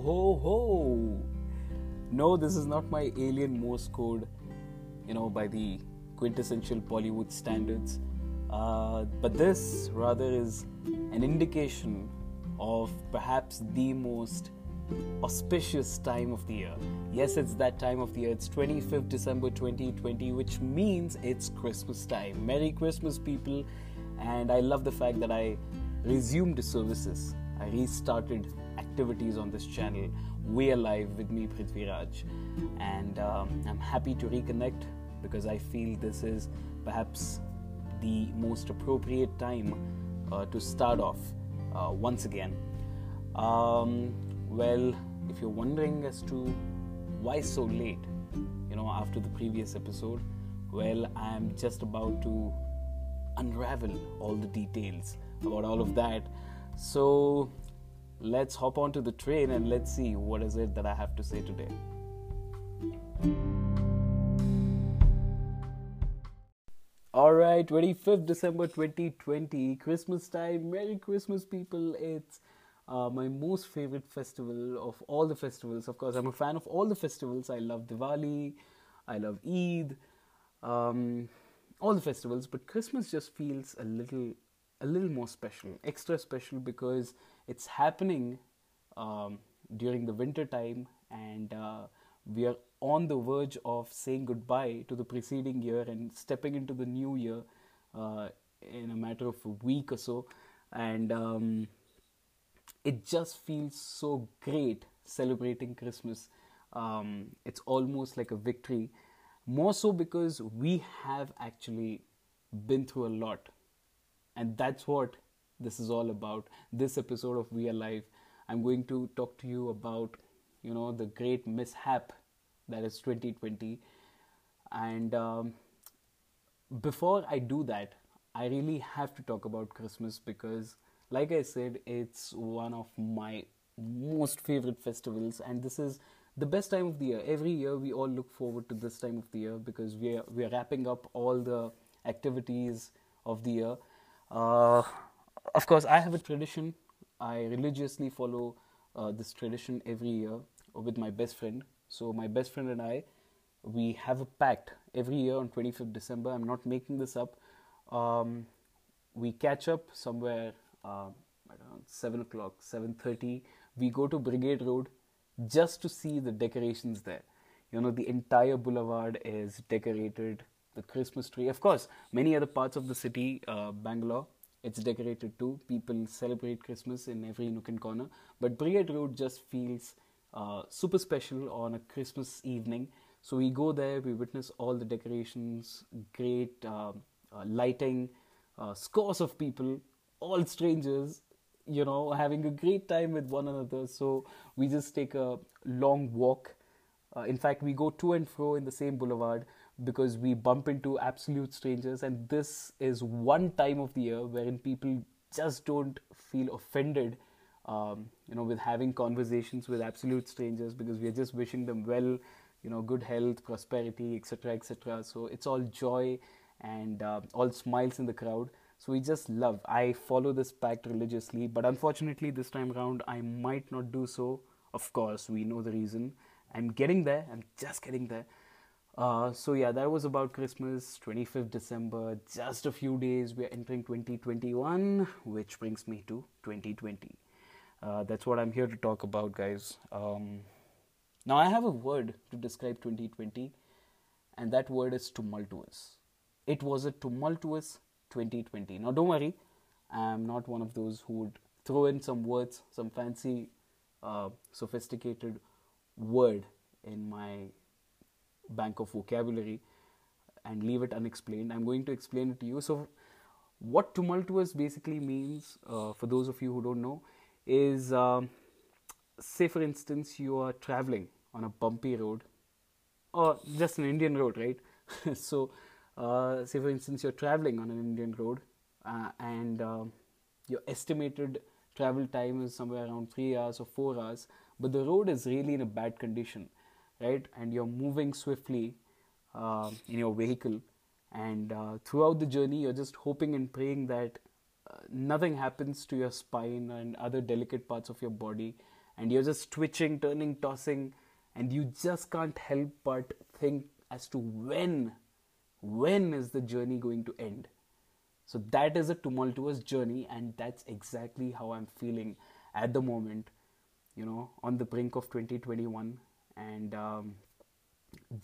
ho, ho! No, this is not my alien Morse code, you know, by the quintessential Bollywood standards. Uh, but this rather is an indication of perhaps the most auspicious time of the year. Yes, it's that time of the year. It's 25th December 2020, which means it's Christmas time. Merry Christmas, people. And I love the fact that I resumed services. I restarted activities on this channel. We are live with me, Prithviraj, And um, I'm happy to reconnect because I feel this is perhaps the most appropriate time uh, to start off uh, once again. Um, well, if you're wondering as to why so late, you know, after the previous episode, well, I'm just about to unravel all the details about all of that. So let's hop onto the train and let's see what is it that I have to say today. All right, 25th December 2020, Christmas time. Merry Christmas, people. It's uh, my most favorite festival of all the festivals. Of course, I'm a fan of all the festivals. I love Diwali, I love Eid, um, all the festivals. But Christmas just feels a little, a little more special, extra special because it's happening um, during the winter time, and uh, we are on the verge of saying goodbye to the preceding year and stepping into the new year uh, in a matter of a week or so. And um, it just feels so great celebrating Christmas. Um, it's almost like a victory. More so because we have actually been through a lot. And that's what this is all about. This episode of We Are Live, I'm going to talk to you about, you know, the great mishap that is 2020 and um, before i do that i really have to talk about christmas because like i said it's one of my most favorite festivals and this is the best time of the year every year we all look forward to this time of the year because we are we are wrapping up all the activities of the year uh, of course i have a tradition i religiously follow uh, this tradition every year with my best friend so my best friend and I, we have a pact every year on 25th December. I'm not making this up. Um, we catch up somewhere uh, around seven o'clock, seven thirty. We go to Brigade Road just to see the decorations there. You know, the entire boulevard is decorated. The Christmas tree, of course, many other parts of the city, uh, Bangalore, it's decorated too. People celebrate Christmas in every nook and corner. But Brigade Road just feels uh, super special on a Christmas evening. So we go there, we witness all the decorations, great uh, uh, lighting, uh, scores of people, all strangers, you know, having a great time with one another. So we just take a long walk. Uh, in fact, we go to and fro in the same boulevard because we bump into absolute strangers, and this is one time of the year wherein people just don't feel offended um, you know, with having conversations with absolute strangers because we are just wishing them well, you know, good health, prosperity, etc., etc. So it's all joy and uh, all smiles in the crowd. So we just love. I follow this pact religiously, but unfortunately, this time around, I might not do so. Of course, we know the reason. I'm getting there. I'm just getting there. Uh, so yeah, that was about Christmas, 25th December. Just a few days, we're entering 2021, which brings me to 2020. Uh, that's what I'm here to talk about, guys. Um, now, I have a word to describe 2020, and that word is tumultuous. It was a tumultuous 2020. Now, don't worry, I'm not one of those who would throw in some words, some fancy, uh, sophisticated word in my bank of vocabulary and leave it unexplained. I'm going to explain it to you. So, what tumultuous basically means, uh, for those of you who don't know, is um, say for instance you are traveling on a bumpy road or just an Indian road, right? so, uh, say for instance you're traveling on an Indian road uh, and uh, your estimated travel time is somewhere around three hours or four hours, but the road is really in a bad condition, right? And you're moving swiftly uh, in your vehicle, and uh, throughout the journey, you're just hoping and praying that nothing happens to your spine and other delicate parts of your body and you're just twitching, turning, tossing, and you just can't help but think as to when, when is the journey going to end? So that is a tumultuous journey, and that's exactly how I'm feeling at the moment, you know, on the brink of 2021, and um,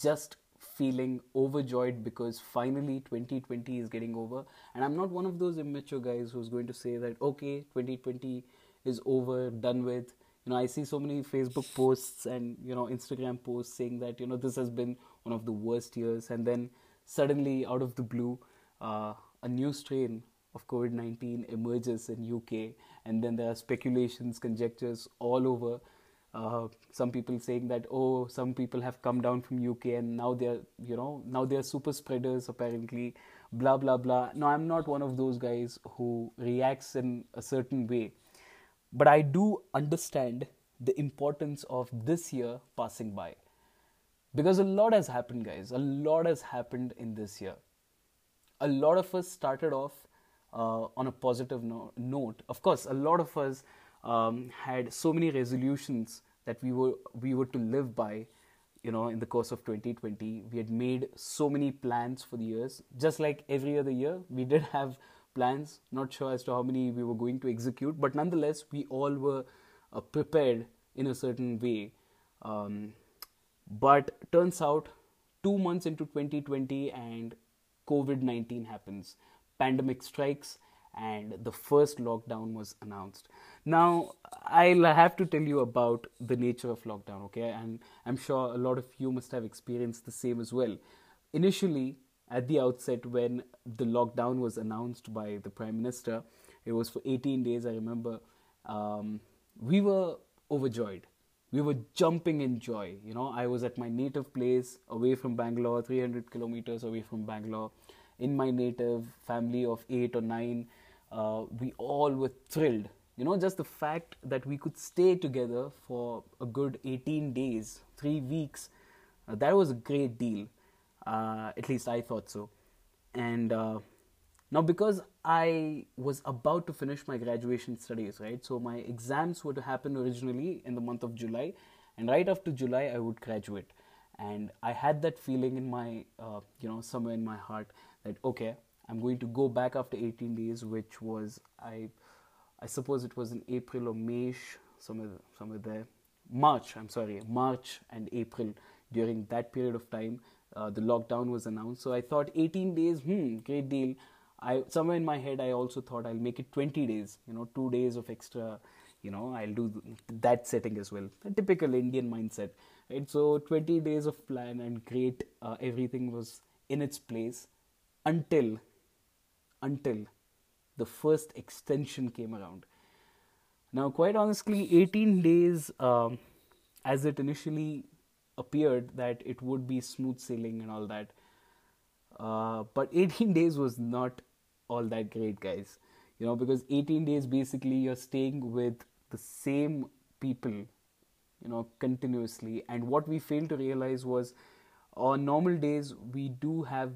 just feeling overjoyed because finally 2020 is getting over. And I'm not one of those immature guys who's going to say that, okay, 2020 is over, done with. You know, I see so many Facebook posts and, you know, Instagram posts saying that, you know, this has been one of the worst years. And then suddenly, out of the blue, uh, a new strain of COVID 19 emerges in UK, and then there are speculations, conjectures all over. Uh, some people saying that oh, some people have come down from UK and now they're you know now they're super spreaders apparently, blah blah blah. No, I'm not one of those guys who reacts in a certain way, but I do understand the importance of this year passing by because a lot has happened, guys. A lot has happened in this year. A lot of us started off uh, on a positive no- note. Of course, a lot of us um, had so many resolutions that we were we were to live by. You know, in the course of 2020, we had made so many plans for the years. Just like every other year, we did have plans. Not sure as to how many we were going to execute, but nonetheless, we all were uh, prepared in a certain way. Um, but turns out, two months into 2020, and COVID 19 happens pandemic strikes and the first lockdown was announced. Now, I'll have to tell you about the nature of lockdown, okay? And I'm sure a lot of you must have experienced the same as well. Initially, at the outset, when the lockdown was announced by the Prime Minister, it was for 18 days, I remember, um, we were overjoyed. We were jumping in joy. You know, I was at my native place, away from Bangalore, 300 kilometers away from Bangalore in my native family of eight or nine, uh, we all were thrilled. You know, just the fact that we could stay together for a good 18 days, three weeks, uh, that was a great deal. Uh, at least I thought so. And uh, now, because I was about to finish my graduation studies, right? So, my exams were to happen originally in the month of July, and right after July, I would graduate. And I had that feeling in my, uh, you know, somewhere in my heart that okay i'm going to go back after 18 days which was i i suppose it was in april or may somewhere somewhere there. March i'm sorry march and april during that period of time uh, the lockdown was announced. So i thought 18 days hmm great deal. I somewhere in my head i also thought i'll make it 20 days you know 2 days of extra you know i'll do that setting as well. A typical indian mindset right? So 20 days of plan and great uh, everything was in its place until until the first extension came around. Now, quite honestly, 18 days, um, as it initially appeared that it would be smooth sailing and all that, uh, but 18 days was not all that great, guys. You know, because 18 days basically you're staying with the same people, you know, continuously. And what we failed to realize was on normal days, we do have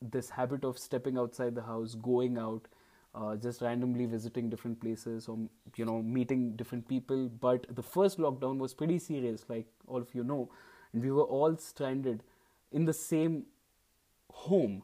this habit of stepping outside the house, going out, uh, just randomly visiting different places or you know meeting different people. But the first lockdown was pretty serious, like all of you know, and we were all stranded in the same home.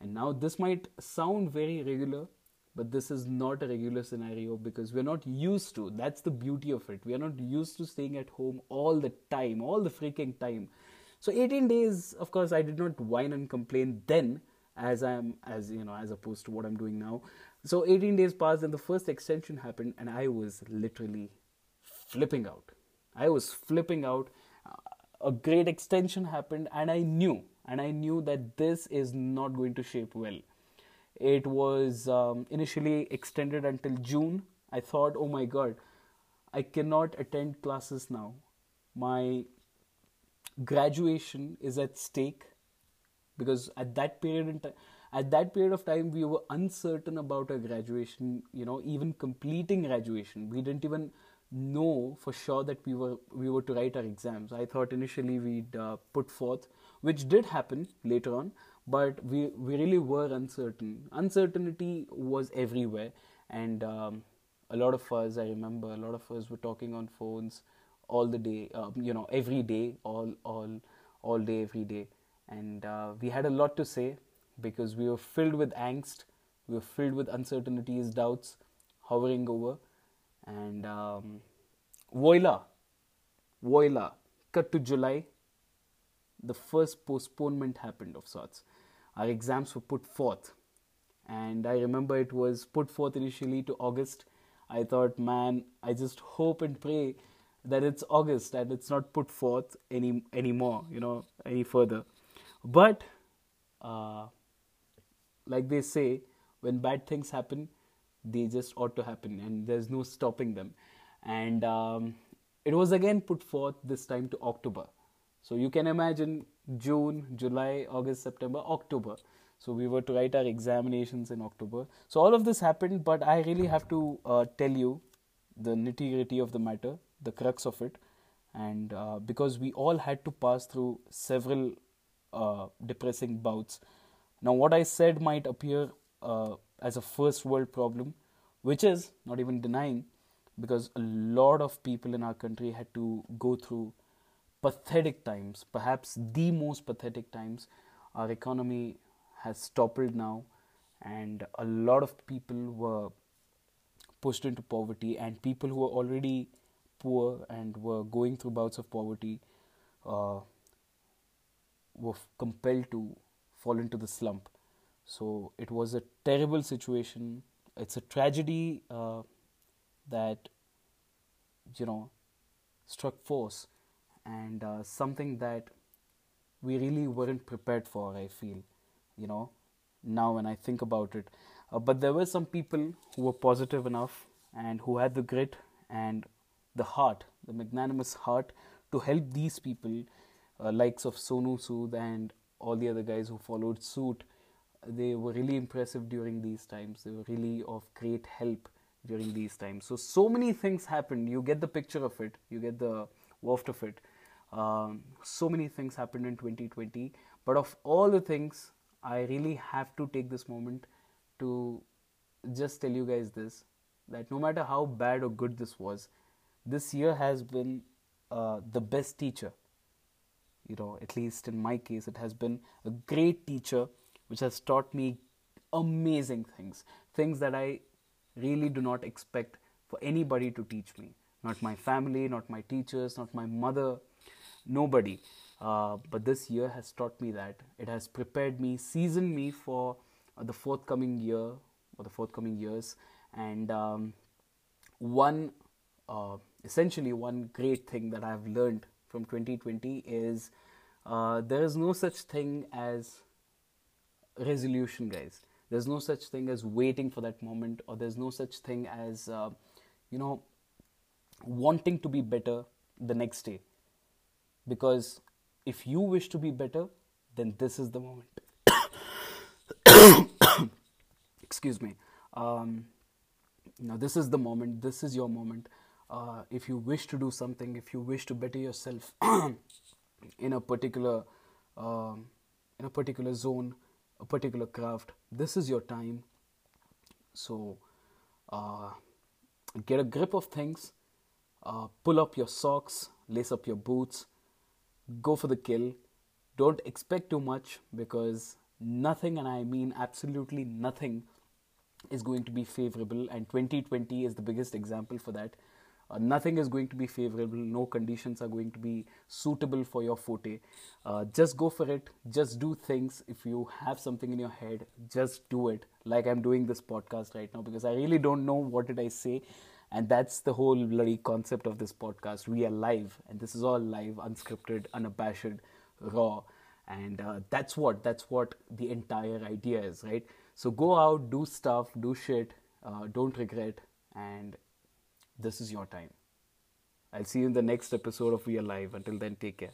And now this might sound very regular, but this is not a regular scenario because we're not used to. That's the beauty of it. We are not used to staying at home all the time, all the freaking time. So 18 days, of course, I did not whine and complain then, as I'm as you know, as opposed to what I'm doing now. So 18 days passed, and the first extension happened, and I was literally flipping out. I was flipping out. A great extension happened, and I knew, and I knew that this is not going to shape well. It was um, initially extended until June. I thought, oh my god, I cannot attend classes now. My graduation is at stake because at that period in time at that period of time we were uncertain about our graduation you know even completing graduation. We didn't even know for sure that we were we were to write our exams. I thought initially we'd uh, put forth which did happen later on but we we really were uncertain. Uncertainty was everywhere. And um, a lot of us, I remember, a lot of us were talking on phones all the day, um, you know, every day, all, all, all day, every day. And uh, we had a lot to say because we were filled with angst, we were filled with uncertainties, doubts hovering over. And um, voila, voila, cut to July, the first postponement happened of sorts. Our exams were put forth. And I remember it was put forth initially to August. I thought, man, I just hope and pray that it's August and it's not put forth any anymore, you know, any further. But uh, like they say, when bad things happen, they just ought to happen, and there's no stopping them. And um, it was again put forth this time to October. So you can imagine June, July, August, September, October. So we were to write our examinations in October. So all of this happened, but I really have to uh, tell you the nitty gritty of the matter the crux of it and uh, because we all had to pass through several uh, depressing bouts. Now what i said might appear uh, as a first world problem which is not even denying because a lot of people in our country had to go through pathetic times. Perhaps the most pathetic times. Our economy has toppled now and a lot of people were pushed into poverty and people who were already poor and were going through bouts of poverty uh, were compelled to fall into the slump. So it was a terrible situation. It's a tragedy uh, that, you know, struck force and uh, something that we really weren't prepared for, I feel, you know, now when I think about it. Uh, but there were some people who were positive enough and who had the grit and the heart, the magnanimous heart, to help these people, uh, likes of Sonu Sood and all the other guys who followed suit. They were really impressive during these times. They were really of great help during these times. So, so many things happened. You get the picture of it, you get the waft of it. Um, so many things happened in 2020. But of all the things, I really have to take this moment to just tell you guys this that no matter how bad or good this was, this year has been uh, the best teacher. You know, at least in my case, it has been a great teacher which has taught me amazing things, things that I really do not expect for anybody to teach me. Not my family, not my teachers, not my mother, nobody. Uh, but this year has taught me that. It has prepared me, seasoned me for the forthcoming year or the forthcoming years. And um, one uh, essentially one great thing that I've learned from 2020 is uh, there is no such thing as resolution, guys. There's no such thing as waiting for that moment, or there's no such thing as, uh, you know, wanting to be better the next day. Because if you wish to be better, then this is the moment. Excuse me. Um, now, this is the moment, this is your moment uh, if you wish to do something, if you wish to better yourself in a particular um, in a particular zone, a particular craft, this is your time. So uh, get a grip of things, uh, pull up your socks, lace up your boots, go for the kill. Don't expect too much because nothing, and I mean absolutely nothing, is going to be favorable. And 2020 is the biggest example for that uh, nothing is going to be favorable. No conditions are going to be suitable for your forte. Uh, just go for it. Just do things. If you have something in your head just do it. Like i'm doing this podcast right now because i really don't know what did i say. And that's the whole bloody concept of this podcast. We are live and this is all live unscripted unabashed raw. And uh, that's what that's what the entire idea is right? So go out do stuff do shit uh, don't regret and this is your time. I'll see you in the next episode of We Are Live. Until then, take care.